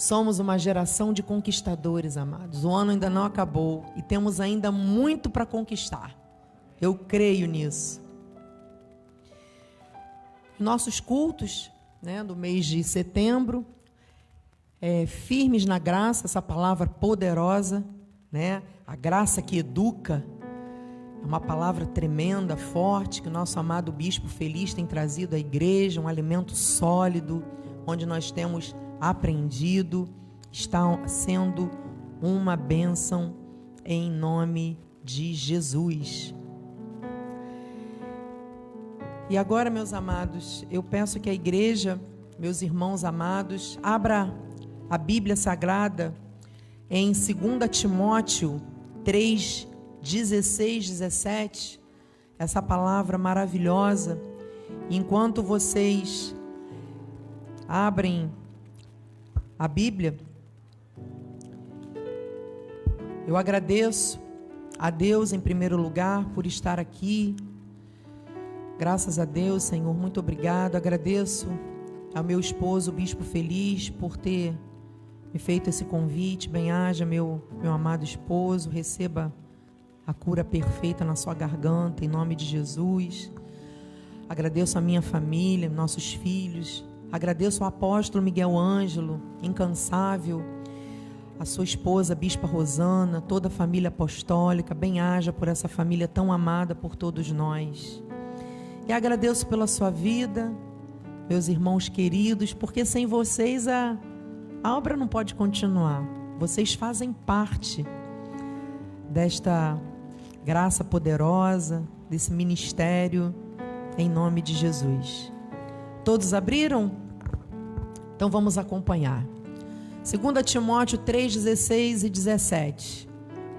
Somos uma geração de conquistadores, amados. O ano ainda não acabou e temos ainda muito para conquistar. Eu creio nisso. Nossos cultos, né, do mês de setembro, é, firmes na graça, essa palavra poderosa, né, a graça que educa, é uma palavra tremenda, forte, que o nosso amado bispo feliz tem trazido à igreja, um alimento sólido, onde nós temos aprendido, está sendo uma bênção em nome de Jesus. E agora, meus amados, eu peço que a igreja, meus irmãos amados, abra a Bíblia Sagrada em 2 Timóteo 3, 16, 17, essa palavra maravilhosa. Enquanto vocês abrem a Bíblia, eu agradeço a Deus em primeiro lugar por estar aqui. Graças a Deus, Senhor, muito obrigado. Agradeço ao meu esposo, o Bispo Feliz, por ter me feito esse convite. Bem-haja, meu, meu amado esposo, receba a cura perfeita na sua garganta, em nome de Jesus. Agradeço a minha família, nossos filhos, Agradeço ao apóstolo Miguel Ângelo, incansável, a sua esposa, a Bispa Rosana, toda a família apostólica, bem-haja por essa família tão amada por todos nós. E agradeço pela sua vida, meus irmãos queridos, porque sem vocês a, a obra não pode continuar. Vocês fazem parte desta graça poderosa, desse ministério, em nome de Jesus. Todos abriram? Então vamos acompanhar. 2 Timóteo 3,16 e 17.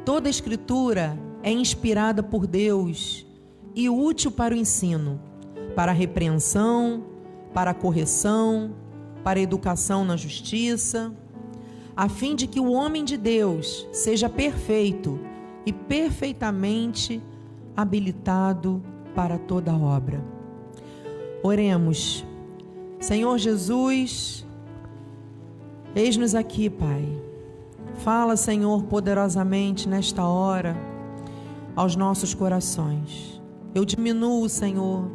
Toda escritura é inspirada por Deus e útil para o ensino, para a repreensão, para a correção, para a educação na justiça, a fim de que o homem de Deus seja perfeito e perfeitamente habilitado para toda obra. Oremos. Senhor Jesus, eis-nos aqui, Pai. Fala, Senhor, poderosamente nesta hora aos nossos corações. Eu diminuo, Senhor,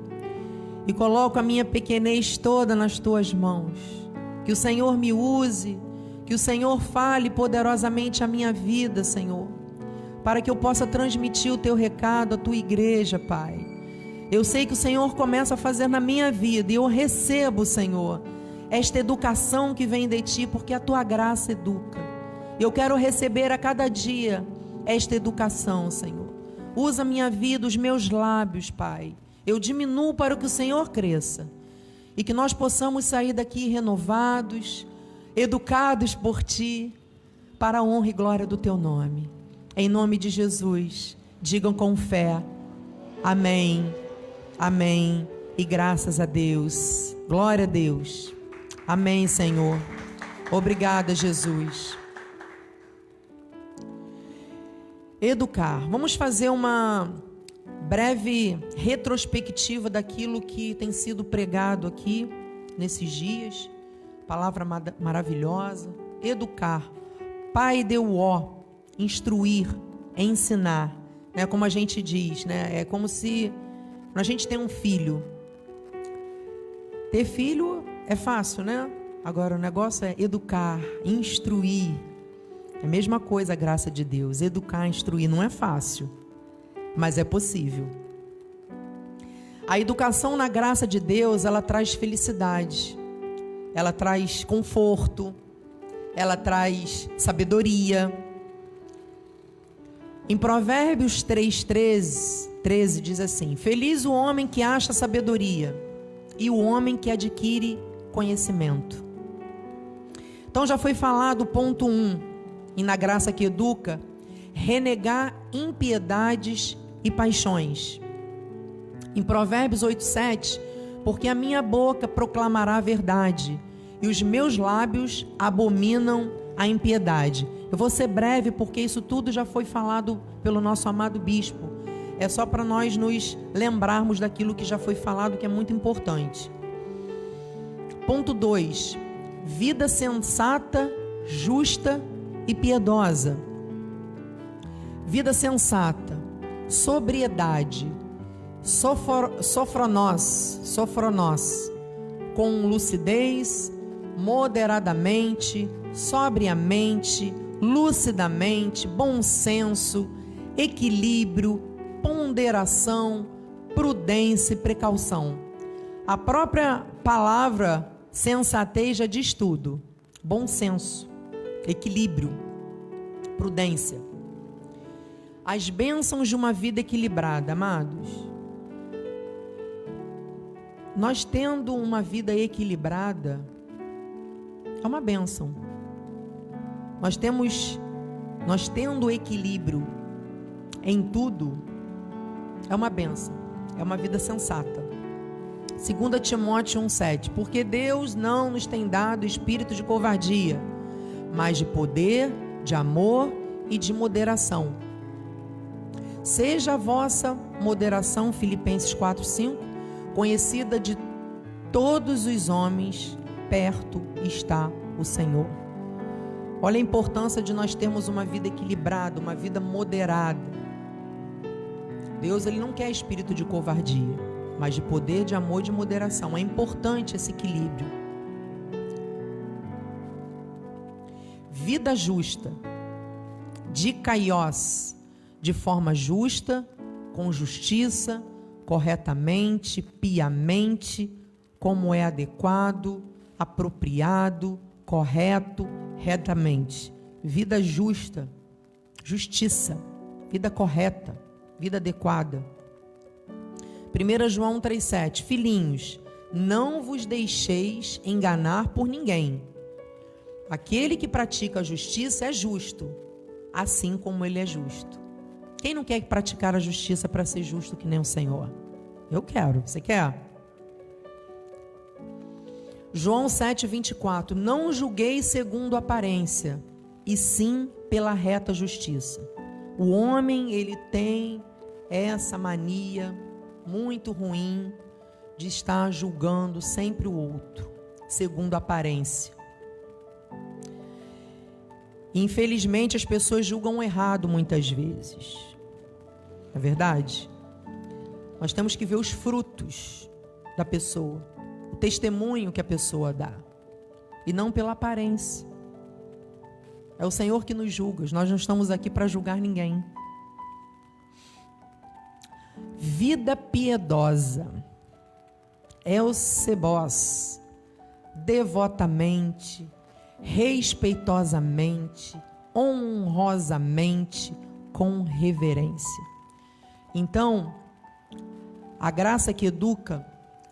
e coloco a minha pequenez toda nas tuas mãos. Que o Senhor me use, que o Senhor fale poderosamente a minha vida, Senhor, para que eu possa transmitir o teu recado à tua igreja, Pai eu sei que o Senhor começa a fazer na minha vida e eu recebo, Senhor, esta educação que vem de ti, porque a tua graça educa. Eu quero receber a cada dia esta educação, Senhor. Usa minha vida, os meus lábios, Pai. Eu diminuo para que o Senhor cresça e que nós possamos sair daqui renovados, educados por ti, para a honra e glória do teu nome. Em nome de Jesus, digam com fé. Amém. Amém. E graças a Deus. Glória a Deus. Amém, Senhor. Obrigada, Jesus. Educar. Vamos fazer uma breve retrospectiva daquilo que tem sido pregado aqui nesses dias. Palavra maravilhosa. Educar. Pai deu ó, instruir, ensinar. É como a gente diz, né? É como se quando a gente tem um filho, ter filho é fácil, né? Agora o negócio é educar, instruir. É a mesma coisa a graça de Deus. Educar, instruir não é fácil, mas é possível. A educação na graça de Deus, ela traz felicidade. Ela traz conforto. Ela traz sabedoria. Em Provérbios 3:13, 13 diz assim: Feliz o homem que acha sabedoria e o homem que adquire conhecimento. Então já foi falado ponto 1, um, e na graça que educa, renegar impiedades e paixões. Em Provérbios 8:7, porque a minha boca proclamará a verdade e os meus lábios abominam a impiedade. Eu vou ser breve porque isso tudo já foi falado pelo nosso amado bispo é só para nós nos lembrarmos daquilo que já foi falado, que é muito importante. Ponto 2. Vida sensata justa e piedosa. Vida sensata, sobriedade, sofor, sofronós, sofronós, com lucidez, moderadamente, sobriamente, lucidamente, bom senso, equilíbrio, ponderação, prudência e precaução. A própria palavra sensatez já diz tudo. Bom senso, equilíbrio, prudência. As bênçãos de uma vida equilibrada, amados. Nós tendo uma vida equilibrada, é uma bênção. Nós temos, nós tendo equilíbrio em tudo, é uma bênção. É uma vida sensata. 2 Timóteo 1,7 Porque Deus não nos tem dado espírito de covardia, mas de poder, de amor e de moderação. Seja a vossa moderação, Filipenses 4,5, conhecida de todos os homens, perto está o Senhor. Olha a importância de nós termos uma vida equilibrada, uma vida moderada. Deus ele não quer espírito de covardia, mas de poder, de amor de moderação. É importante esse equilíbrio. Vida justa, de caiós, de forma justa, com justiça, corretamente, piamente, como é adequado, apropriado, correto, retamente. Vida justa, justiça, vida correta, vida adequada. 1 João 3,7: Filhinhos, não vos deixeis enganar por ninguém. Aquele que pratica a justiça é justo, assim como ele é justo. Quem não quer praticar a justiça para ser justo que nem o Senhor? Eu quero. Você quer? João 7,24: Não julguei segundo aparência, e sim pela reta justiça. O homem, ele tem essa mania muito ruim de estar julgando sempre o outro, segundo aparência. Infelizmente, as pessoas julgam errado muitas vezes. É verdade? Nós temos que ver os frutos da pessoa, o testemunho que a pessoa dá, e não pela aparência. É o Senhor que nos julga, nós não estamos aqui para julgar ninguém vida piedosa. Elsebós, devotamente, respeitosamente, honrosamente, com reverência. Então, a graça que educa,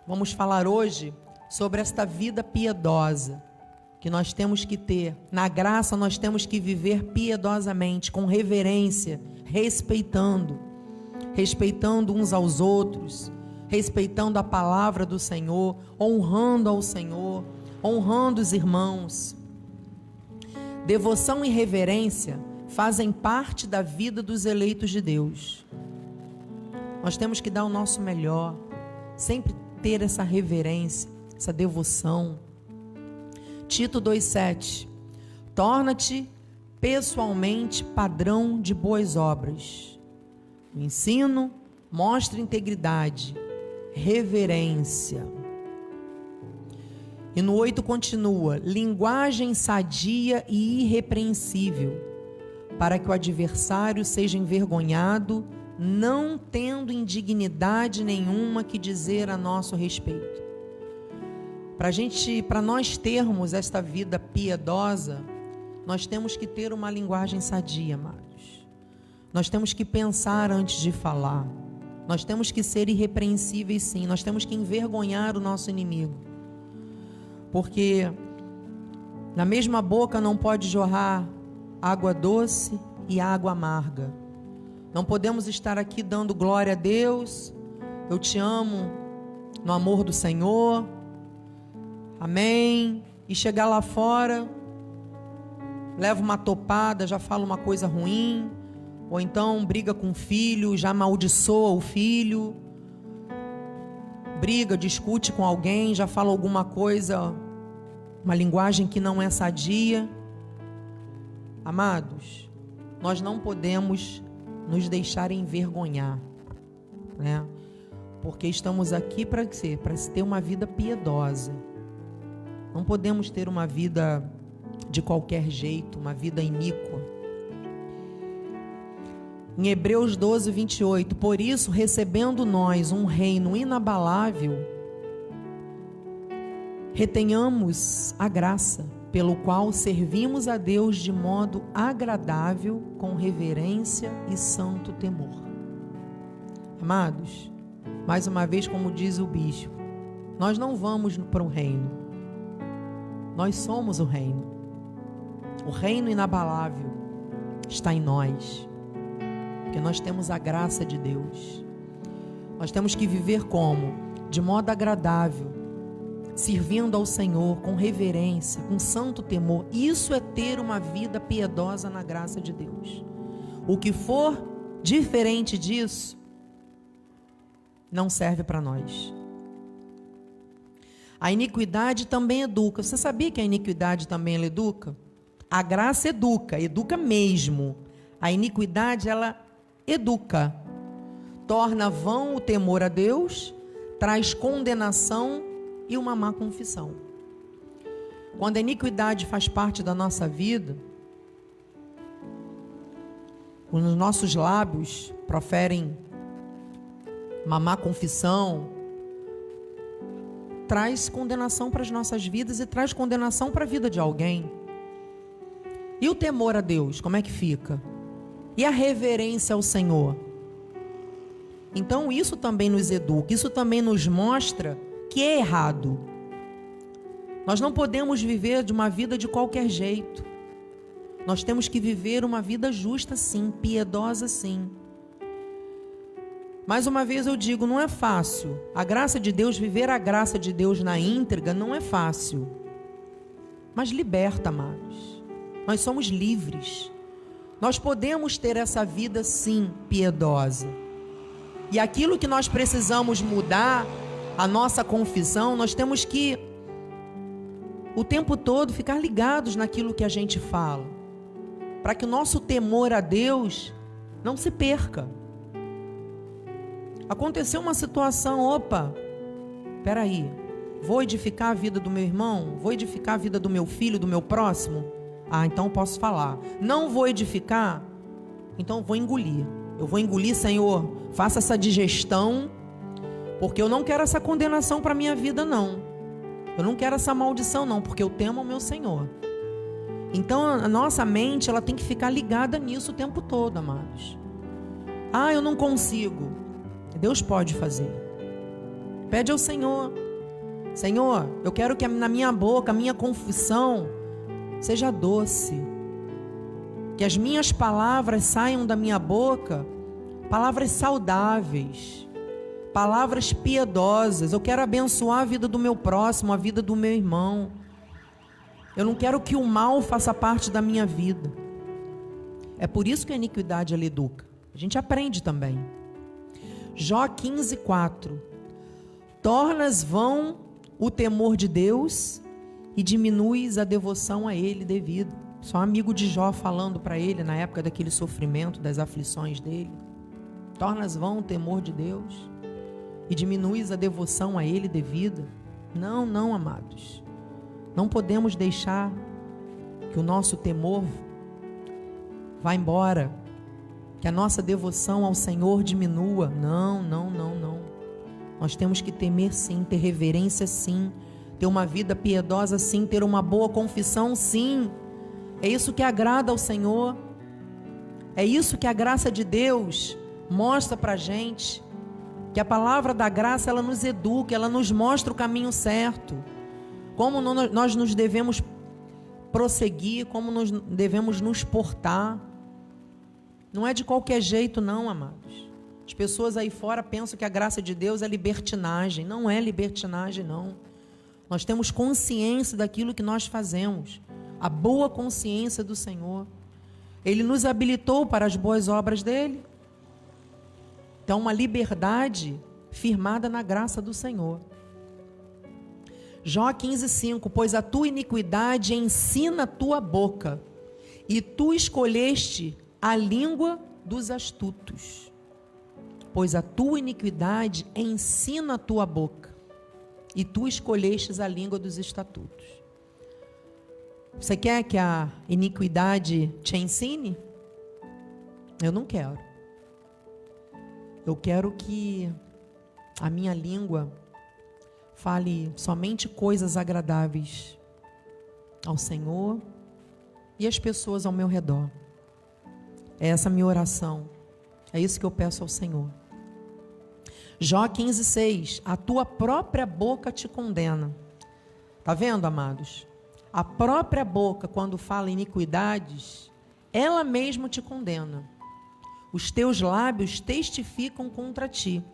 vamos falar hoje sobre esta vida piedosa que nós temos que ter. Na graça, nós temos que viver piedosamente, com reverência, respeitando respeitando uns aos outros, respeitando a palavra do Senhor, honrando ao Senhor, honrando os irmãos. Devoção e reverência fazem parte da vida dos eleitos de Deus. Nós temos que dar o nosso melhor, sempre ter essa reverência, essa devoção. Tito 2,7 Torna-te pessoalmente padrão de boas obras o ensino mostra integridade, reverência. E no 8 continua: linguagem sadia e irrepreensível, para que o adversário seja envergonhado, não tendo indignidade nenhuma que dizer a nosso respeito. Para gente, para nós termos esta vida piedosa, nós temos que ter uma linguagem sadia, amado. Nós temos que pensar antes de falar. Nós temos que ser irrepreensíveis, sim. Nós temos que envergonhar o nosso inimigo. Porque na mesma boca não pode jorrar água doce e água amarga. Não podemos estar aqui dando glória a Deus. Eu te amo no amor do Senhor. Amém. E chegar lá fora, leva uma topada, já fala uma coisa ruim ou então briga com o filho, já amaldiçoa o filho. Briga, discute com alguém, já fala alguma coisa, uma linguagem que não é sadia. Amados, nós não podemos nos deixar envergonhar, né? Porque estamos aqui para ser, para ter uma vida piedosa. Não podemos ter uma vida de qualquer jeito, uma vida iníqua. Em Hebreus 12, 28, por isso, recebendo nós um reino inabalável, retenhamos a graça pelo qual servimos a Deus de modo agradável, com reverência e santo temor. Amados, mais uma vez, como diz o bispo, nós não vamos para o reino, nós somos o reino. O reino inabalável está em nós, porque nós temos a graça de Deus. Nós temos que viver como? De modo agradável, servindo ao Senhor com reverência, com santo temor. Isso é ter uma vida piedosa na graça de Deus. O que for diferente disso não serve para nós. A iniquidade também educa. Você sabia que a iniquidade também ela educa? A graça educa, educa mesmo. A iniquidade ela educa. Torna vão o temor a Deus, traz condenação e uma má confissão. Quando a iniquidade faz parte da nossa vida, quando os nossos lábios proferem uma má confissão, traz condenação para as nossas vidas e traz condenação para a vida de alguém. E o temor a Deus, como é que fica? E a reverência ao Senhor? Então, isso também nos educa, isso também nos mostra que é errado. Nós não podemos viver de uma vida de qualquer jeito. Nós temos que viver uma vida justa, sim, piedosa, sim. Mais uma vez eu digo, não é fácil. A graça de Deus, viver a graça de Deus na íntegra, não é fácil. Mas liberta, amados. Nós somos livres. Nós podemos ter essa vida, sim, piedosa. E aquilo que nós precisamos mudar a nossa confissão, nós temos que o tempo todo ficar ligados naquilo que a gente fala, para que o nosso temor a Deus não se perca. Aconteceu uma situação, opa, peraí, vou edificar a vida do meu irmão, vou edificar a vida do meu filho, do meu próximo? Ah, então posso falar. Não vou edificar, então vou engolir. Eu vou engolir, Senhor, faça essa digestão porque eu não quero essa condenação para minha vida, não. Eu não quero essa maldição, não, porque eu temo ao meu Senhor. Então a nossa mente ela tem que ficar ligada nisso o tempo todo, amados. Ah, eu não consigo. Deus pode fazer. Pede ao Senhor. Senhor, eu quero que na minha boca, a minha confissão seja doce. Que as minhas palavras saiam da minha boca, palavras saudáveis palavras piedosas. Eu quero abençoar a vida do meu próximo, a vida do meu irmão. Eu não quero que o mal faça parte da minha vida. É por isso que a iniquidade ela educa. A gente aprende também. Jó 15, 4. Tornas vão o temor de Deus e diminuis a devoção a Ele devido. Só um amigo de Jó falando para ele na época daquele sofrimento, das aflições dele. Tornas vão o temor de Deus e diminuis a devoção a Ele devida. Não, não, amados. Não podemos deixar que o nosso temor vá embora, que a nossa devoção ao Senhor diminua. Não, não, não, não. Nós temos que temer sim, ter reverência sim, ter uma vida piedosa sim, ter uma boa confissão sim. É isso que agrada ao Senhor. É isso que a graça de Deus mostra para gente. Que a palavra da graça ela nos educa, ela nos mostra o caminho certo. Como nós nos devemos prosseguir, como nós devemos nos portar. Não é de qualquer jeito, não, amados. As pessoas aí fora pensam que a graça de Deus é libertinagem. Não é libertinagem, não. Nós temos consciência daquilo que nós fazemos. A boa consciência do Senhor. Ele nos habilitou para as boas obras dele. Então, uma liberdade firmada na graça do Senhor. Jó 15,5: Pois a tua iniquidade ensina a tua boca, E tu escolheste a língua dos astutos, pois a tua iniquidade ensina a tua boca, e tu escolhestes a língua dos estatutos. Você quer que a iniquidade te ensine? Eu não quero. Eu quero que a minha língua fale somente coisas agradáveis ao Senhor e às pessoas ao meu redor. É essa a minha oração. É isso que eu peço ao Senhor. Jó 15,6: A tua própria boca te condena. Tá vendo, amados? A própria boca, quando fala iniquidades, ela mesma te condena. Os teus lábios testificam contra ti.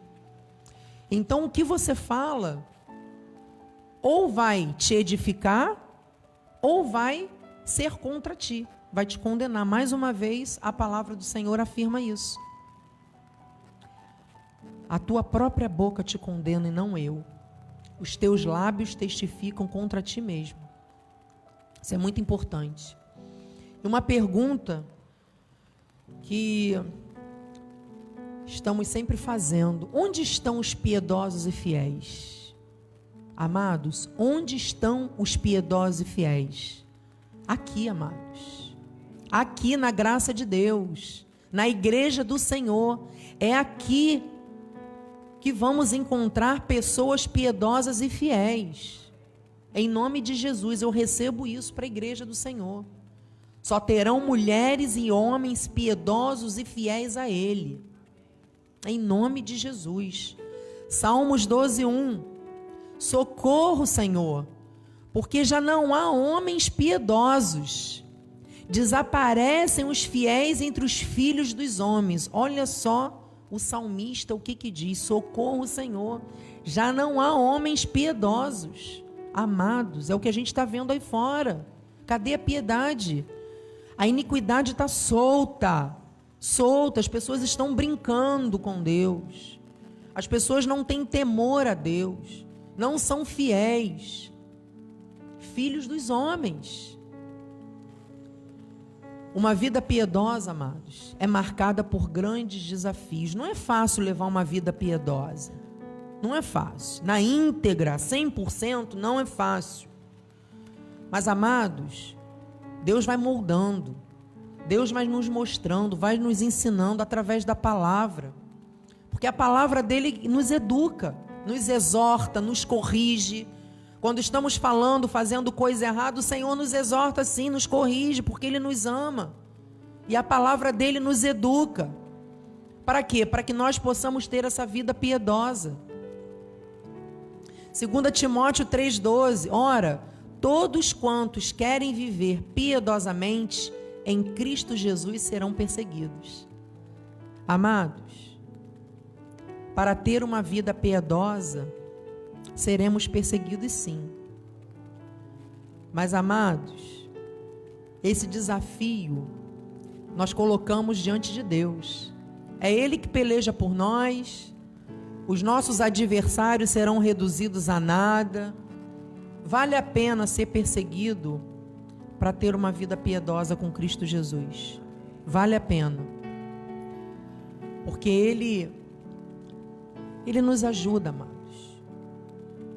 Então, o que você fala, ou vai te edificar, ou vai ser contra ti, vai te condenar. Mais uma vez, a palavra do Senhor afirma isso. A tua própria boca te condena e não eu. Os teus lábios testificam contra ti mesmo. Isso é muito importante. Uma pergunta que estamos sempre fazendo: onde estão os piedosos e fiéis? Amados, onde estão os piedosos e fiéis? Aqui, amados. Aqui na graça de Deus, na igreja do Senhor. É aqui que vamos encontrar pessoas piedosas e fiéis. Em nome de Jesus, eu recebo isso para a igreja do Senhor. Só terão mulheres e homens piedosos e fiéis a Ele. Em nome de Jesus. Salmos 12, 1. Socorro, Senhor, porque já não há homens piedosos. Desaparecem os fiéis entre os filhos dos homens. Olha só o salmista, o que que diz? Socorro, Senhor. Já não há homens piedosos, amados. É o que a gente está vendo aí fora. Cadê a piedade? A iniquidade está solta, solta. As pessoas estão brincando com Deus. As pessoas não têm temor a Deus. Não são fiéis. Filhos dos homens. Uma vida piedosa, amados, é marcada por grandes desafios. Não é fácil levar uma vida piedosa. Não é fácil. Na íntegra, 100%, não é fácil. Mas, amados, Deus vai moldando. Deus vai nos mostrando, vai nos ensinando através da palavra. Porque a palavra dele nos educa, nos exorta, nos corrige quando estamos falando, fazendo coisa errada, o Senhor nos exorta sim, nos corrige, porque Ele nos ama. E a palavra dele nos educa. Para quê? Para que nós possamos ter essa vida piedosa. 2 Timóteo 3,12: Ora, todos quantos querem viver piedosamente em Cristo Jesus serão perseguidos. Amados, para ter uma vida piedosa, seremos perseguidos sim. Mas, amados, esse desafio nós colocamos diante de Deus. É Ele que peleja por nós, os nossos adversários serão reduzidos a nada. Vale a pena ser perseguido para ter uma vida piedosa com Cristo Jesus. Vale a pena. Porque Ele, Ele nos ajuda, amado.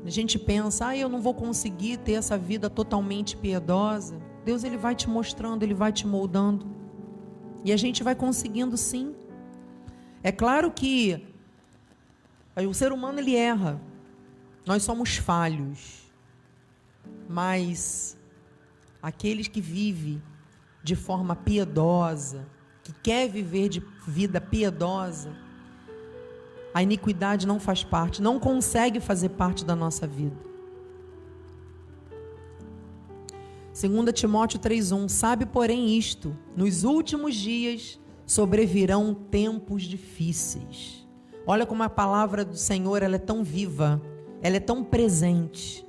A gente pensa, ah, eu não vou conseguir ter essa vida totalmente piedosa. Deus ele vai te mostrando, ele vai te moldando. E a gente vai conseguindo sim. É claro que o ser humano ele erra. Nós somos falhos. Mas aqueles que vivem de forma piedosa, que quer viver de vida piedosa, a iniquidade não faz parte, não consegue fazer parte da nossa vida. 2 Timóteo 3,1 Sabe, porém, isto: nos últimos dias sobrevirão tempos difíceis. Olha como a palavra do Senhor ela é tão viva, ela é tão presente.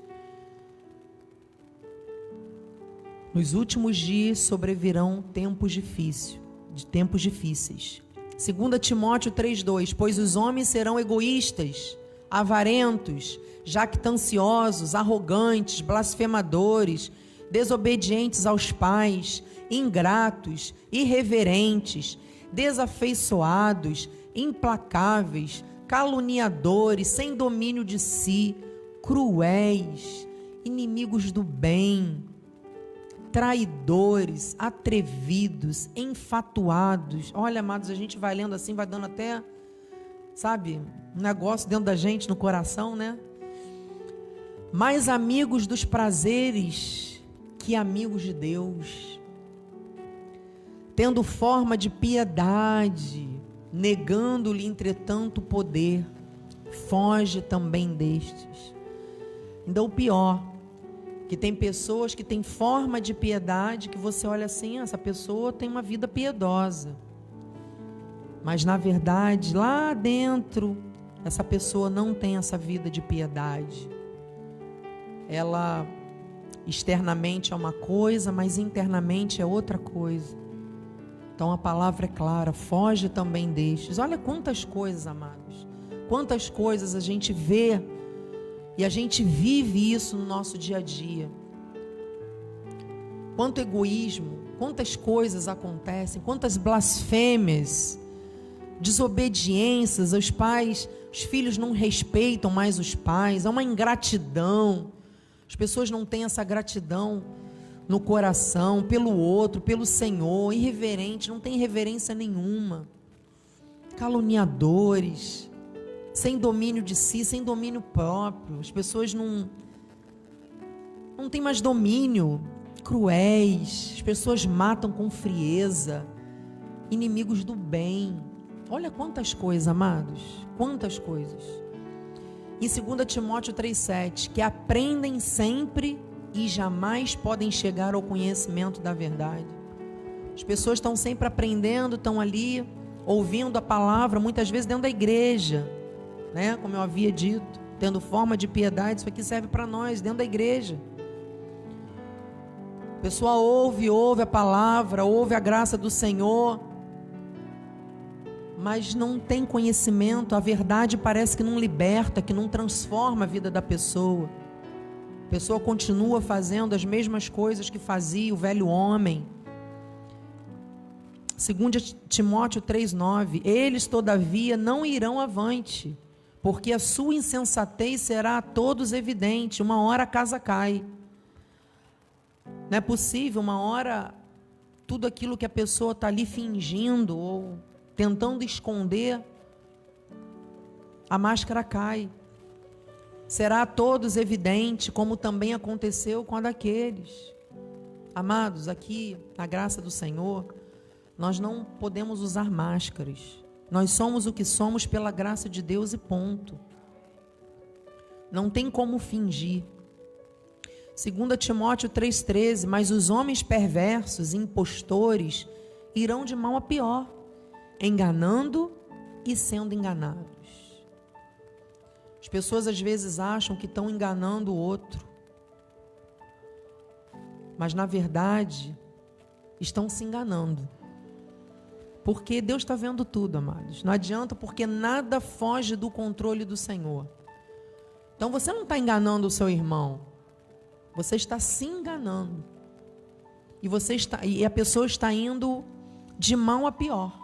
Nos últimos dias sobrevirão tempos difíceis, de tempos difíceis. 2 Timóteo 3,2: Pois os homens serão egoístas, avarentos, jactanciosos, arrogantes, blasfemadores, desobedientes aos pais, ingratos, irreverentes, desafeiçoados, implacáveis, caluniadores, sem domínio de si, cruéis, inimigos do bem, traidores, atrevidos, enfatuados. Olha, amados, a gente vai lendo assim, vai dando até, sabe, um negócio dentro da gente, no coração, né? Mais amigos dos prazeres que amigos de Deus. Tendo forma de piedade, negando-lhe, entretanto, poder, foge também destes. Então, o pior, que tem pessoas que têm forma de piedade, que você olha assim, ah, essa pessoa tem uma vida piedosa. Mas, na verdade, lá dentro, essa pessoa não tem essa vida de piedade ela externamente é uma coisa, mas internamente é outra coisa. Então a palavra é clara, foge também destes. Olha quantas coisas, amados. Quantas coisas a gente vê e a gente vive isso no nosso dia a dia. Quanto egoísmo, quantas coisas acontecem, quantas blasfêmias, desobediências, os pais, os filhos não respeitam mais os pais, há uma ingratidão. As pessoas não têm essa gratidão no coração pelo outro, pelo Senhor, irreverente, não tem reverência nenhuma. Caluniadores, sem domínio de si, sem domínio próprio. As pessoas não não têm mais domínio, cruéis. As pessoas matam com frieza, inimigos do bem. Olha quantas coisas, amados, quantas coisas. Em 2 Timóteo 3,7, que aprendem sempre e jamais podem chegar ao conhecimento da verdade. As pessoas estão sempre aprendendo, estão ali ouvindo a palavra, muitas vezes dentro da igreja, né? Como eu havia dito, tendo forma de piedade, isso aqui serve para nós, dentro da igreja. A pessoa ouve, ouve a palavra, ouve a graça do Senhor, mas não tem conhecimento, a verdade parece que não liberta, que não transforma a vida da pessoa. A pessoa continua fazendo as mesmas coisas que fazia o velho homem. Segundo Timóteo 3:9, eles todavia não irão avante, porque a sua insensatez será a todos evidente, uma hora a casa cai. Não é possível, uma hora tudo aquilo que a pessoa está ali fingindo ou tentando esconder, a máscara cai. Será a todos evidente, como também aconteceu com a daqueles. Amados, aqui, na graça do Senhor, nós não podemos usar máscaras. Nós somos o que somos pela graça de Deus e ponto. Não tem como fingir. 2 Timóteo 3,13: Mas os homens perversos impostores irão de mal a pior enganando e sendo enganados. As pessoas às vezes acham que estão enganando o outro, mas na verdade estão se enganando. Porque Deus está vendo tudo, amados. Não adianta, porque nada foge do controle do Senhor. Então você não está enganando o seu irmão, você está se enganando. E você está e a pessoa está indo de mal a pior.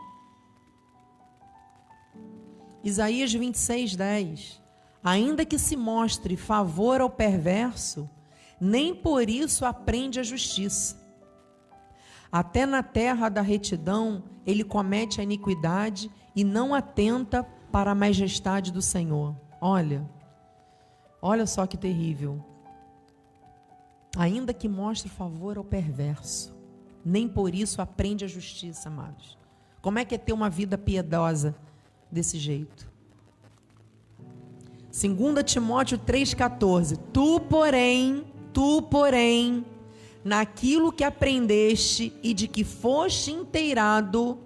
Isaías 26, 10. Ainda que se mostre favor ao perverso, nem por isso aprende a justiça. Até na terra da retidão ele comete a iniquidade e não atenta para a majestade do Senhor. Olha, olha só que terrível. Ainda que mostre favor ao perverso, nem por isso aprende a justiça, amados. Como é que é ter uma vida piedosa? desse jeito. 2 Timóteo 3,14: Tu, porém, tu, porém, naquilo que aprendeste e de que foste inteirado,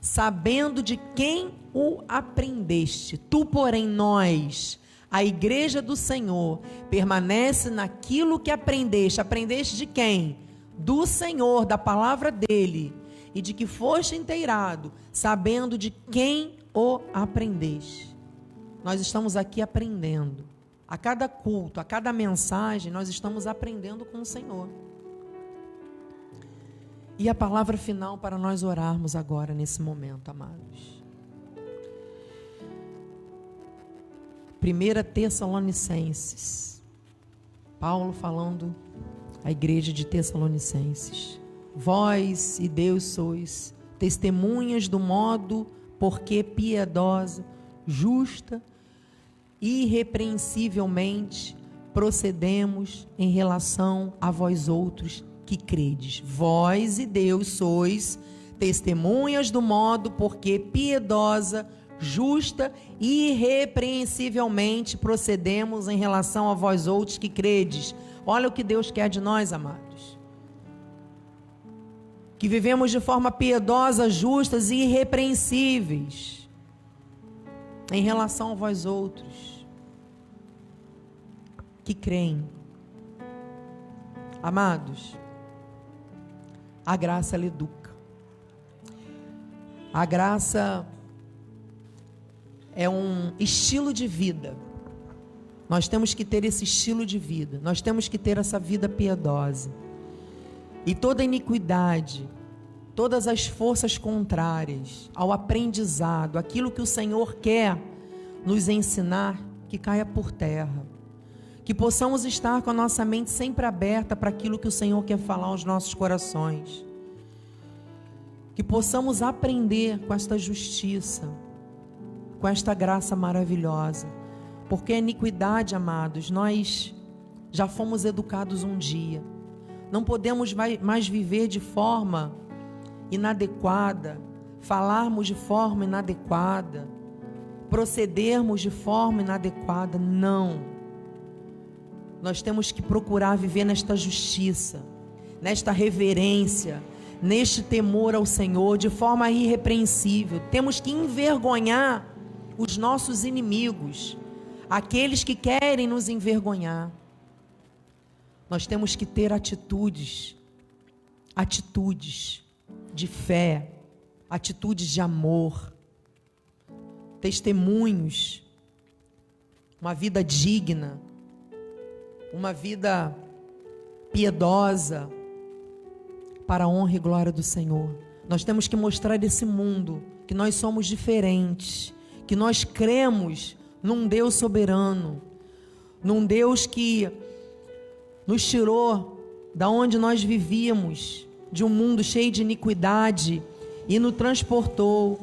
sabendo de quem o aprendeste. Tu, porém, nós, a igreja do Senhor, permanece naquilo que aprendeste. Aprendeste de quem? Do Senhor, da palavra dele, e de que foste inteirado, sabendo de quem o aprendeste. Nós estamos aqui aprendendo. A cada culto, a cada mensagem, nós estamos aprendendo com o Senhor. E a palavra final para nós orarmos agora, nesse momento, amados. 1 Tessalonicenses. Paulo falando à igreja de Tessalonicenses. Vós e Deus sois testemunhas do modo porque piedosa, justa, irrepreensivelmente procedemos em relação a vós outros que credes. Vós e Deus sois testemunhas do modo porque piedosa, justa e irrepreensivelmente procedemos em relação a vós outros que credes. Olha o que Deus quer de nós, amados. Que vivemos de forma piedosa, justas e irrepreensíveis em relação a vós outros que creem. Amados, a graça ela educa. A graça é um estilo de vida. Nós temos que ter esse estilo de vida. Nós temos que ter essa vida piedosa. E toda iniquidade, todas as forças contrárias ao aprendizado, aquilo que o Senhor quer nos ensinar, que caia por terra. Que possamos estar com a nossa mente sempre aberta para aquilo que o Senhor quer falar aos nossos corações. Que possamos aprender com esta justiça, com esta graça maravilhosa. Porque a iniquidade, amados, nós já fomos educados um dia. Não podemos mais viver de forma inadequada, falarmos de forma inadequada, procedermos de forma inadequada. Não nós temos que procurar viver nesta justiça, nesta reverência, neste temor ao Senhor de forma irrepreensível. Temos que envergonhar os nossos inimigos, aqueles que querem nos envergonhar. Nós temos que ter atitudes, atitudes de fé, atitudes de amor, testemunhos, uma vida digna uma vida piedosa para a honra e glória do Senhor. Nós temos que mostrar esse mundo que nós somos diferentes, que nós cremos num Deus soberano, num Deus que nos tirou da onde nós vivíamos, de um mundo cheio de iniquidade e nos transportou.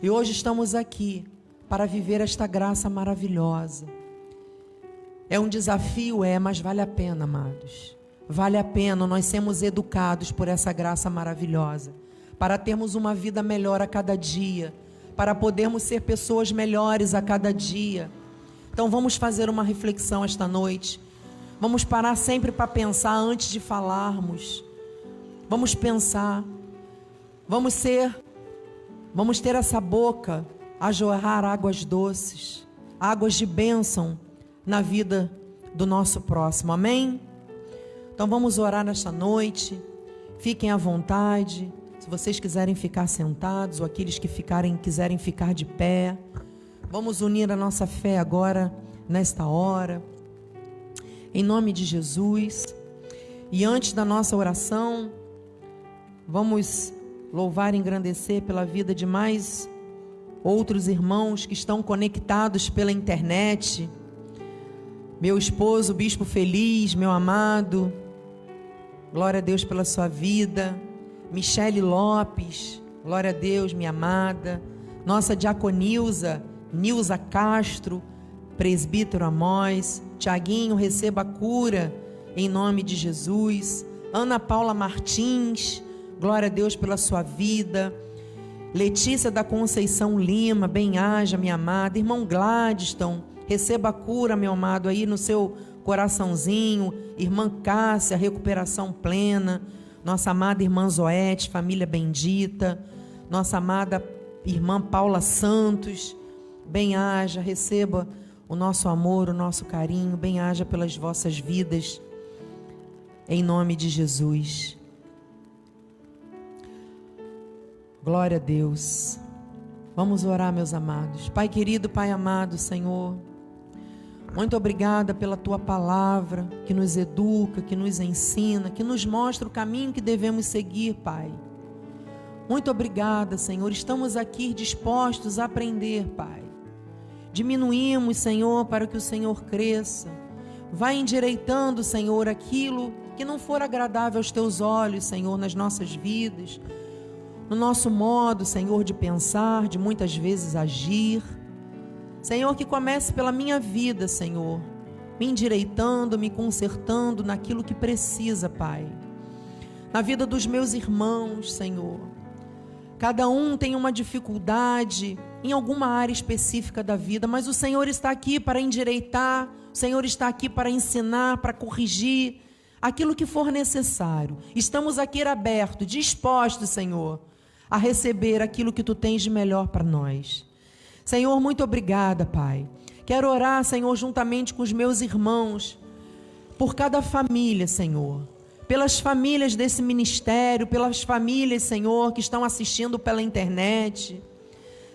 E hoje estamos aqui para viver esta graça maravilhosa. É um desafio, é, mas vale a pena, amados. Vale a pena nós sermos educados por essa graça maravilhosa, para termos uma vida melhor a cada dia, para podermos ser pessoas melhores a cada dia. Então vamos fazer uma reflexão esta noite. Vamos parar sempre para pensar antes de falarmos. Vamos pensar. Vamos ser vamos ter essa boca a jorrar águas doces, águas de bênção na vida do nosso próximo. Amém? Então vamos orar nesta noite. Fiquem à vontade. Se vocês quiserem ficar sentados ou aqueles que ficarem quiserem ficar de pé, vamos unir a nossa fé agora nesta hora. Em nome de Jesus. E antes da nossa oração, vamos louvar e engrandecer pela vida de mais outros irmãos que estão conectados pela internet meu esposo, Bispo Feliz, meu amado, glória a Deus pela sua vida. Michele Lopes, glória a Deus, minha amada. Nossa diaconilza, Nilza Castro, presbítero Amós. Tiaguinho, receba a cura em nome de Jesus. Ana Paula Martins, glória a Deus pela sua vida. Letícia da Conceição Lima, bem-haja, minha amada. Irmão Gladstone, Receba a cura, meu amado, aí no seu coraçãozinho. Irmã Cássia, recuperação plena. Nossa amada irmã Zoete, família bendita. Nossa amada irmã Paula Santos. Bem-haja, receba o nosso amor, o nosso carinho. Bem-haja pelas vossas vidas. Em nome de Jesus. Glória a Deus. Vamos orar, meus amados. Pai querido, Pai amado, Senhor. Muito obrigada pela tua palavra que nos educa, que nos ensina, que nos mostra o caminho que devemos seguir, Pai. Muito obrigada, Senhor. Estamos aqui dispostos a aprender, Pai. Diminuímos, Senhor, para que o Senhor cresça. Vai endireitando, Senhor, aquilo que não for agradável aos teus olhos, Senhor, nas nossas vidas, no nosso modo, Senhor, de pensar, de muitas vezes agir. Senhor, que comece pela minha vida, Senhor, me endireitando, me consertando naquilo que precisa, Pai. Na vida dos meus irmãos, Senhor. Cada um tem uma dificuldade em alguma área específica da vida, mas o Senhor está aqui para endireitar, o Senhor está aqui para ensinar, para corrigir aquilo que for necessário. Estamos aqui abertos, dispostos, Senhor, a receber aquilo que tu tens de melhor para nós. Senhor, muito obrigada, Pai. Quero orar, Senhor, juntamente com os meus irmãos, por cada família, Senhor. Pelas famílias desse ministério, pelas famílias, Senhor, que estão assistindo pela internet.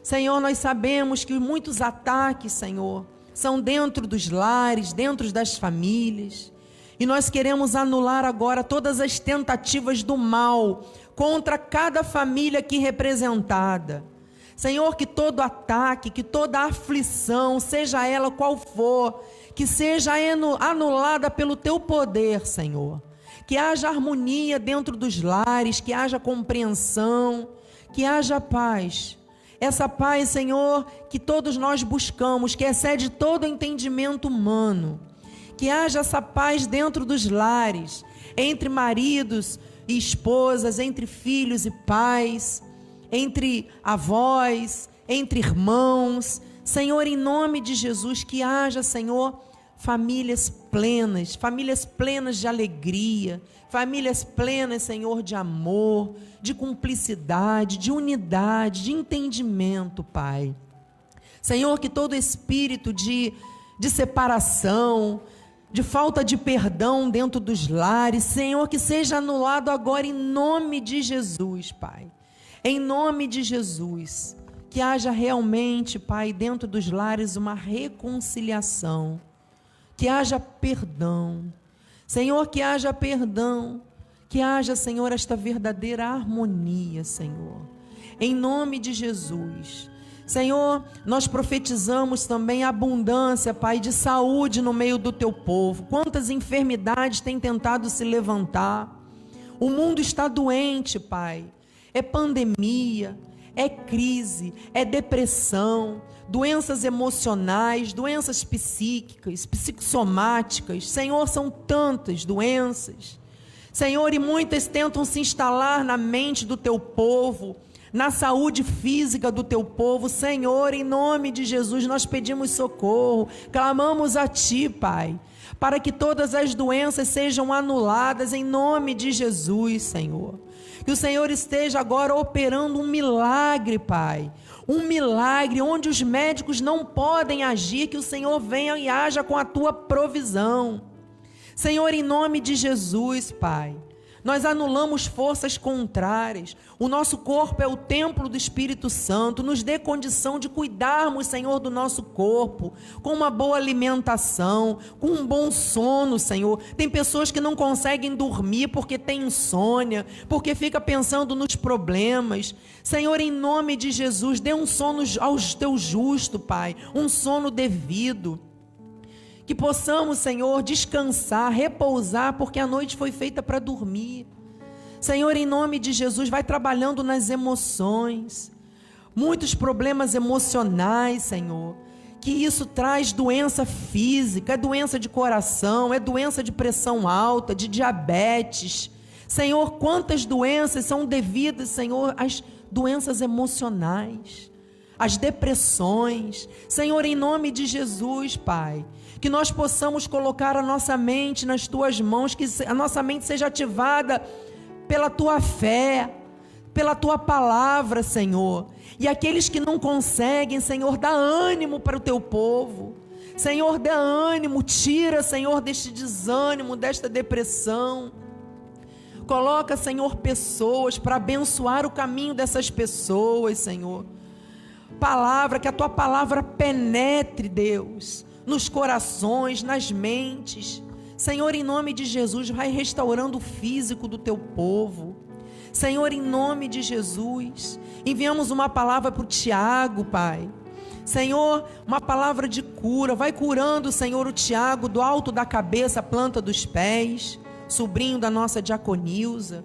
Senhor, nós sabemos que muitos ataques, Senhor, são dentro dos lares, dentro das famílias. E nós queremos anular agora todas as tentativas do mal contra cada família aqui representada. Senhor, que todo ataque, que toda aflição, seja ela qual for, que seja anulada pelo teu poder, Senhor. Que haja harmonia dentro dos lares, que haja compreensão, que haja paz. Essa paz, Senhor, que todos nós buscamos, que excede todo entendimento humano. Que haja essa paz dentro dos lares, entre maridos e esposas, entre filhos e pais entre avós, entre irmãos. Senhor, em nome de Jesus, que haja, Senhor, famílias plenas, famílias plenas de alegria, famílias plenas, Senhor, de amor, de cumplicidade, de unidade, de entendimento, Pai. Senhor, que todo espírito de, de separação, de falta de perdão dentro dos lares, Senhor, que seja anulado agora em nome de Jesus, Pai. Em nome de Jesus, que haja realmente, Pai, dentro dos lares uma reconciliação, que haja perdão. Senhor, que haja perdão, que haja, Senhor, esta verdadeira harmonia, Senhor. Em nome de Jesus. Senhor, nós profetizamos também abundância, Pai, de saúde no meio do teu povo. Quantas enfermidades têm tentado se levantar? O mundo está doente, Pai é pandemia, é crise, é depressão, doenças emocionais, doenças psíquicas, psicossomáticas. Senhor, são tantas doenças. Senhor, e muitas tentam se instalar na mente do teu povo, na saúde física do teu povo. Senhor, em nome de Jesus, nós pedimos socorro, clamamos a ti, Pai, para que todas as doenças sejam anuladas em nome de Jesus, Senhor. Que o Senhor esteja agora operando um milagre, Pai. Um milagre onde os médicos não podem agir, que o Senhor venha e haja com a tua provisão. Senhor, em nome de Jesus, Pai. Nós anulamos forças contrárias. O nosso corpo é o templo do Espírito Santo. Nos dê condição de cuidarmos, Senhor, do nosso corpo, com uma boa alimentação, com um bom sono, Senhor. Tem pessoas que não conseguem dormir porque tem insônia, porque fica pensando nos problemas. Senhor, em nome de Jesus, dê um sono aos teus justos, Pai, um sono devido. Que possamos, Senhor, descansar, repousar, porque a noite foi feita para dormir. Senhor, em nome de Jesus, vai trabalhando nas emoções. Muitos problemas emocionais, Senhor. Que isso traz doença física, é doença de coração, é doença de pressão alta, de diabetes. Senhor, quantas doenças são devidas, Senhor, às doenças emocionais, às depressões. Senhor, em nome de Jesus, Pai que nós possamos colocar a nossa mente nas tuas mãos, que a nossa mente seja ativada pela tua fé, pela tua palavra, Senhor. E aqueles que não conseguem, Senhor, dá ânimo para o teu povo. Senhor, dá ânimo, tira, Senhor, deste desânimo, desta depressão. Coloca, Senhor, pessoas para abençoar o caminho dessas pessoas, Senhor. Palavra, que a tua palavra penetre, Deus nos corações, nas mentes. Senhor, em nome de Jesus, vai restaurando o físico do teu povo. Senhor, em nome de Jesus, enviamos uma palavra para o Tiago, Pai. Senhor, uma palavra de cura. Vai curando, Senhor, o Tiago do alto da cabeça, planta dos pés, sobrinho da nossa diaconilza.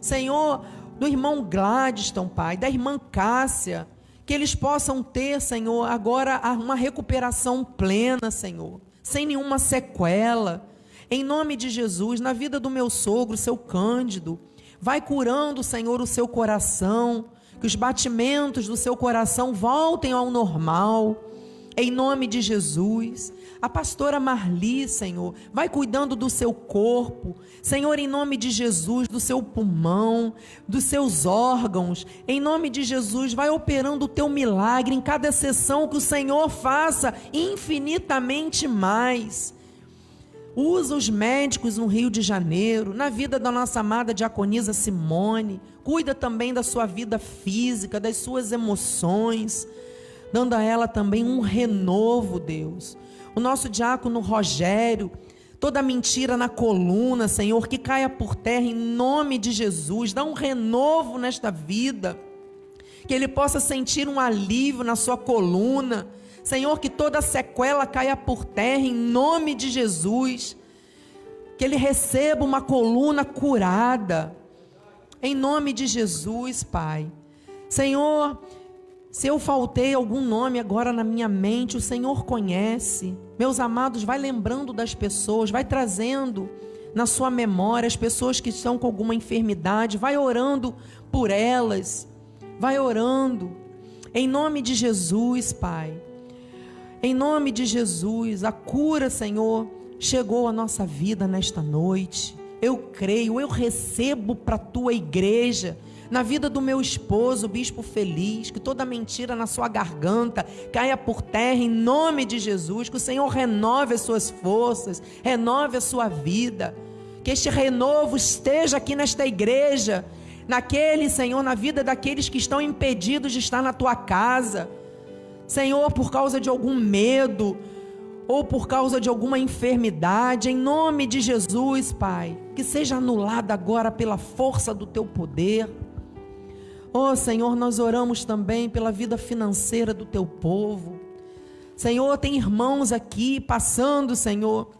Senhor, do irmão Gladstone, Pai, da irmã Cássia, que eles possam ter, Senhor, agora uma recuperação plena, Senhor, sem nenhuma sequela. Em nome de Jesus, na vida do meu sogro, seu Cândido, vai curando, Senhor, o seu coração que os batimentos do seu coração voltem ao normal. Em nome de Jesus. A pastora Marli, Senhor, vai cuidando do seu corpo. Senhor, em nome de Jesus, do seu pulmão, dos seus órgãos. Em nome de Jesus, vai operando o teu milagre em cada sessão que o Senhor faça infinitamente mais. Usa os médicos no Rio de Janeiro, na vida da nossa amada diaconisa Simone. Cuida também da sua vida física, das suas emoções, dando a ela também um renovo, Deus. O nosso diácono Rogério, toda mentira na coluna, Senhor, que caia por terra em nome de Jesus. Dá um renovo nesta vida. Que ele possa sentir um alívio na sua coluna Senhor, que toda sequela caia por terra em nome de Jesus. Que ele receba uma coluna curada. Em nome de Jesus, Pai. Senhor, se eu faltei algum nome agora na minha mente, o Senhor conhece. Meus amados, vai lembrando das pessoas, vai trazendo na sua memória as pessoas que estão com alguma enfermidade, vai orando por elas. Vai orando. Em nome de Jesus, Pai. Em nome de Jesus, a cura, Senhor, chegou à nossa vida nesta noite. Eu creio, eu recebo para a tua igreja, na vida do meu esposo, bispo feliz, que toda mentira na sua garganta caia por terra em nome de Jesus, que o Senhor renove as suas forças, renove a sua vida, que este renovo esteja aqui nesta igreja, naquele, Senhor, na vida daqueles que estão impedidos de estar na tua casa Senhor, por causa de algum medo ou por causa de alguma enfermidade, em nome de Jesus, Pai, que seja anulada agora pela força do teu poder. Oh, Senhor, nós oramos também pela vida financeira do teu povo. Senhor, tem irmãos aqui passando, Senhor,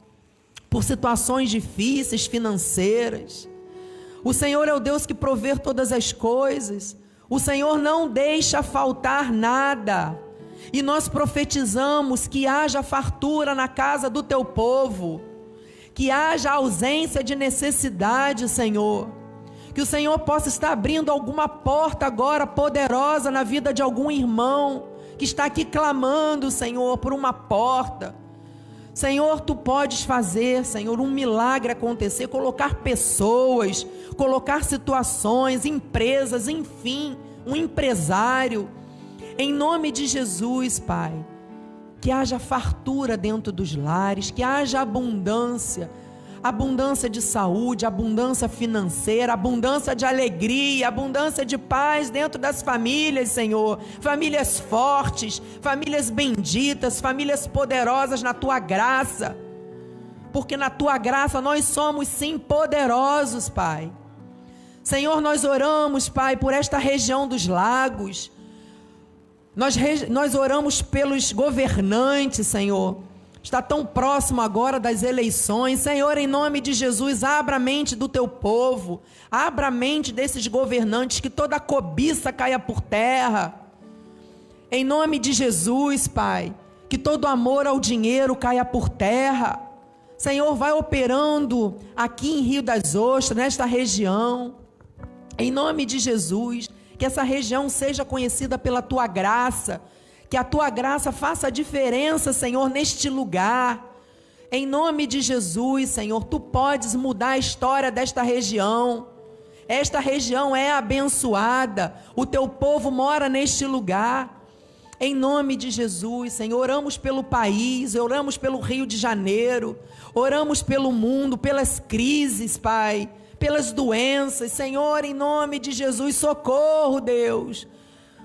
por situações difíceis financeiras. O Senhor é o Deus que provê todas as coisas. O Senhor não deixa faltar nada. E nós profetizamos que haja fartura na casa do teu povo, que haja ausência de necessidade, Senhor. Que o Senhor possa estar abrindo alguma porta agora poderosa na vida de algum irmão que está aqui clamando, Senhor, por uma porta. Senhor, tu podes fazer, Senhor, um milagre acontecer, colocar pessoas, colocar situações, empresas, enfim, um empresário em nome de Jesus, Pai, que haja fartura dentro dos lares, que haja abundância, abundância de saúde, abundância financeira, abundância de alegria, abundância de paz dentro das famílias, Senhor. Famílias fortes, famílias benditas, famílias poderosas na tua graça. Porque na tua graça nós somos sim poderosos, Pai. Senhor, nós oramos, Pai, por esta região dos lagos. Nós, nós oramos pelos governantes, Senhor. Está tão próximo agora das eleições. Senhor, em nome de Jesus, abra a mente do teu povo. Abra a mente desses governantes, que toda cobiça caia por terra. Em nome de Jesus, Pai, que todo amor ao dinheiro caia por terra. Senhor, vai operando aqui em Rio das Ostras, nesta região. Em nome de Jesus que essa região seja conhecida pela tua graça, que a tua graça faça a diferença, Senhor, neste lugar. Em nome de Jesus, Senhor, tu podes mudar a história desta região. Esta região é abençoada, o teu povo mora neste lugar. Em nome de Jesus, Senhor, oramos pelo país, oramos pelo Rio de Janeiro, oramos pelo mundo, pelas crises, Pai pelas doenças. Senhor, em nome de Jesus, socorro, Deus.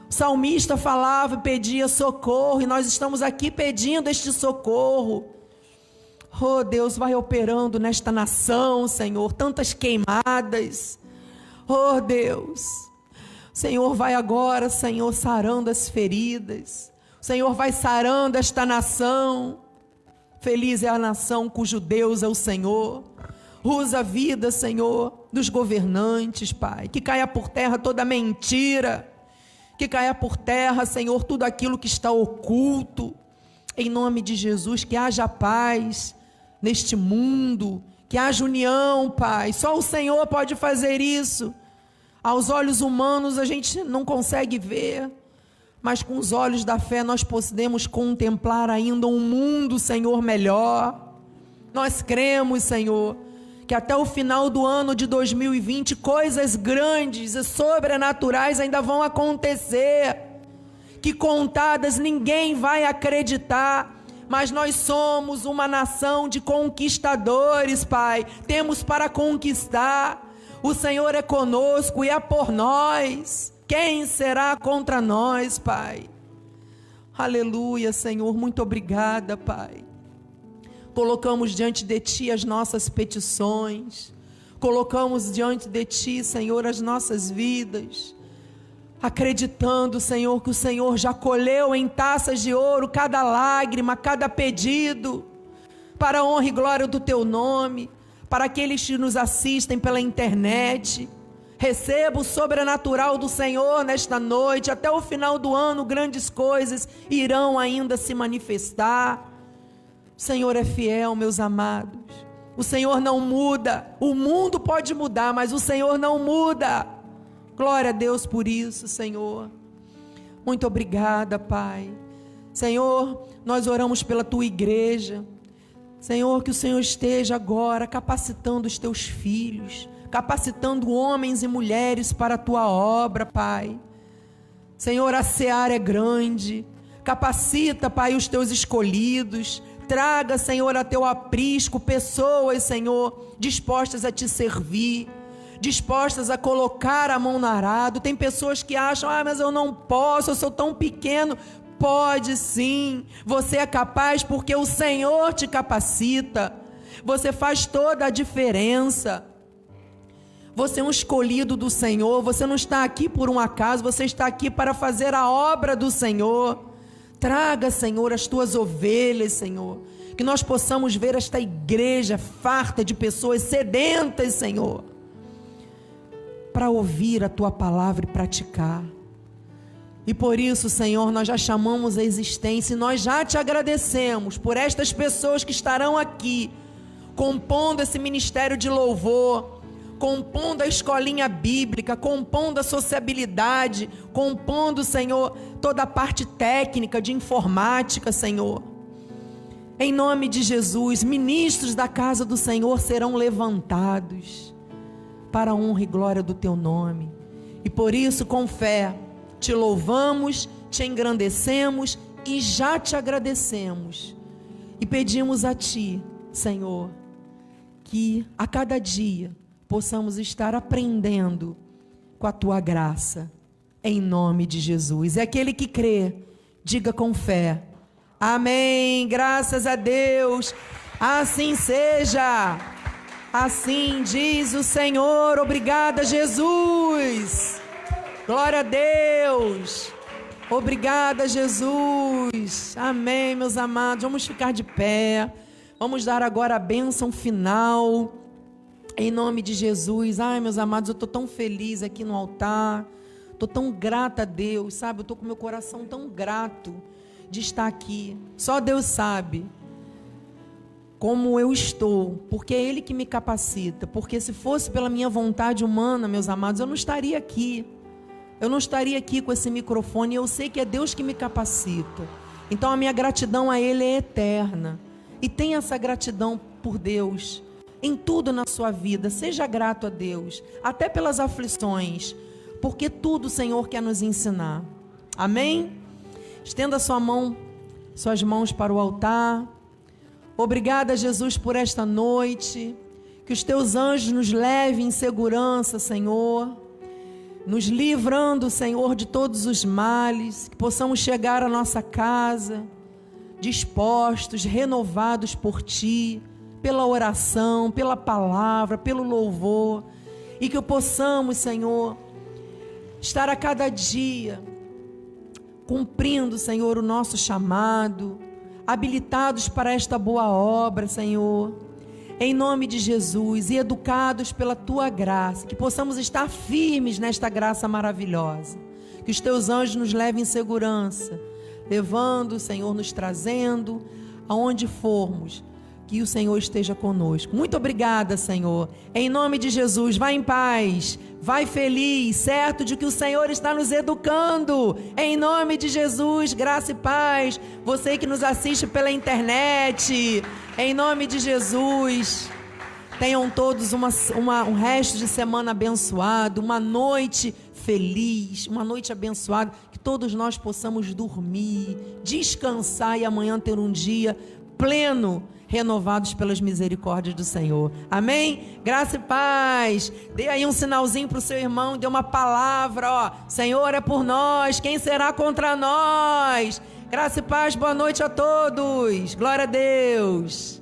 O salmista falava e pedia socorro, e nós estamos aqui pedindo este socorro. Oh, Deus, vai operando nesta nação, Senhor, tantas queimadas. Oh, Deus. Senhor, vai agora, Senhor, sarando as feridas. O Senhor vai sarando esta nação. Feliz é a nação cujo Deus é o Senhor. Usa a vida, Senhor, dos governantes, Pai. Que caia por terra toda mentira. Que caia por terra, Senhor, tudo aquilo que está oculto. Em nome de Jesus, que haja paz neste mundo. Que haja união, Pai. Só o Senhor pode fazer isso. Aos olhos humanos a gente não consegue ver mas com os olhos da fé nós podemos contemplar ainda um mundo, Senhor, melhor. Nós cremos, Senhor, que até o final do ano de 2020 coisas grandes e sobrenaturais ainda vão acontecer, que contadas ninguém vai acreditar. Mas nós somos uma nação de conquistadores, Pai. Temos para conquistar. O Senhor é conosco e é por nós. Quem será contra nós, Pai? Aleluia, Senhor, muito obrigada, Pai. Colocamos diante de Ti as nossas petições, colocamos diante de Ti, Senhor, as nossas vidas, acreditando, Senhor, que o Senhor já colheu em taças de ouro cada lágrima, cada pedido, para a honra e glória do Teu nome, para aqueles que nos assistem pela internet Receba o sobrenatural do Senhor nesta noite. Até o final do ano, grandes coisas irão ainda se manifestar. O Senhor é fiel, meus amados. O Senhor não muda. O mundo pode mudar, mas o Senhor não muda. Glória a Deus por isso, Senhor. Muito obrigada, Pai. Senhor, nós oramos pela tua igreja. Senhor, que o Senhor esteja agora capacitando os teus filhos capacitando homens e mulheres para a tua obra, Pai. Senhor, a seara é grande. Capacita, Pai, os teus escolhidos. Traga, Senhor, a teu aprisco pessoas, Senhor, dispostas a te servir, dispostas a colocar a mão no arado. Tem pessoas que acham, ah, mas eu não posso, eu sou tão pequeno. Pode sim, você é capaz porque o Senhor te capacita. Você faz toda a diferença. Você é um escolhido do Senhor, você não está aqui por um acaso, você está aqui para fazer a obra do Senhor. Traga, Senhor, as tuas ovelhas, Senhor. Que nós possamos ver esta igreja farta de pessoas sedentas, Senhor, para ouvir a tua palavra e praticar. E por isso, Senhor, nós já chamamos a existência e nós já te agradecemos por estas pessoas que estarão aqui, compondo esse ministério de louvor compondo a escolinha bíblica, compondo a sociabilidade, compondo, Senhor, toda a parte técnica de informática, Senhor. Em nome de Jesus, ministros da casa do Senhor serão levantados para a honra e glória do teu nome. E por isso, com fé, te louvamos, te engrandecemos e já te agradecemos. E pedimos a ti, Senhor, que a cada dia possamos estar aprendendo com a tua graça, em nome de Jesus. É aquele que crê, diga com fé. Amém. Graças a Deus. Assim seja. Assim diz o Senhor. Obrigada, Jesus. Glória a Deus. Obrigada, Jesus. Amém, meus amados. Vamos ficar de pé. Vamos dar agora a bênção final. Em nome de Jesus, ai meus amados, eu estou tão feliz aqui no altar, estou tão grata a Deus, sabe? Eu estou com meu coração tão grato de estar aqui. Só Deus sabe como eu estou, porque é Ele que me capacita. Porque se fosse pela minha vontade humana, meus amados, eu não estaria aqui. Eu não estaria aqui com esse microfone. Eu sei que é Deus que me capacita. Então a minha gratidão a Ele é eterna. E tenha essa gratidão por Deus em tudo na sua vida. Seja grato a Deus, até pelas aflições, porque tudo o Senhor quer nos ensinar. Amém? Estenda sua mão, suas mãos para o altar. Obrigada, Jesus, por esta noite. Que os teus anjos nos levem em segurança, Senhor. nos livrando, Senhor, de todos os males, que possamos chegar à nossa casa dispostos, renovados por Ti, pela oração, pela palavra, pelo louvor, e que possamos, Senhor, estar a cada dia cumprindo, Senhor, o nosso chamado, habilitados para esta boa obra, Senhor, em nome de Jesus, e educados pela tua graça, que possamos estar firmes nesta graça maravilhosa, que os teus anjos nos levem em segurança, levando, Senhor, nos trazendo aonde formos que o Senhor esteja conosco. Muito obrigada, Senhor. Em nome de Jesus, vá em paz, vai feliz, certo de que o Senhor está nos educando. Em nome de Jesus, graça e paz. Você que nos assiste pela internet, em nome de Jesus. Tenham todos uma, uma, um resto de semana abençoado, uma noite feliz, uma noite abençoada, que todos nós possamos dormir, descansar e amanhã ter um dia pleno renovados pelas misericórdias do Senhor. Amém? Graça e paz. Dê aí um sinalzinho para o seu irmão, dê uma palavra, ó. Senhor é por nós, quem será contra nós? Graça e paz, boa noite a todos. Glória a Deus.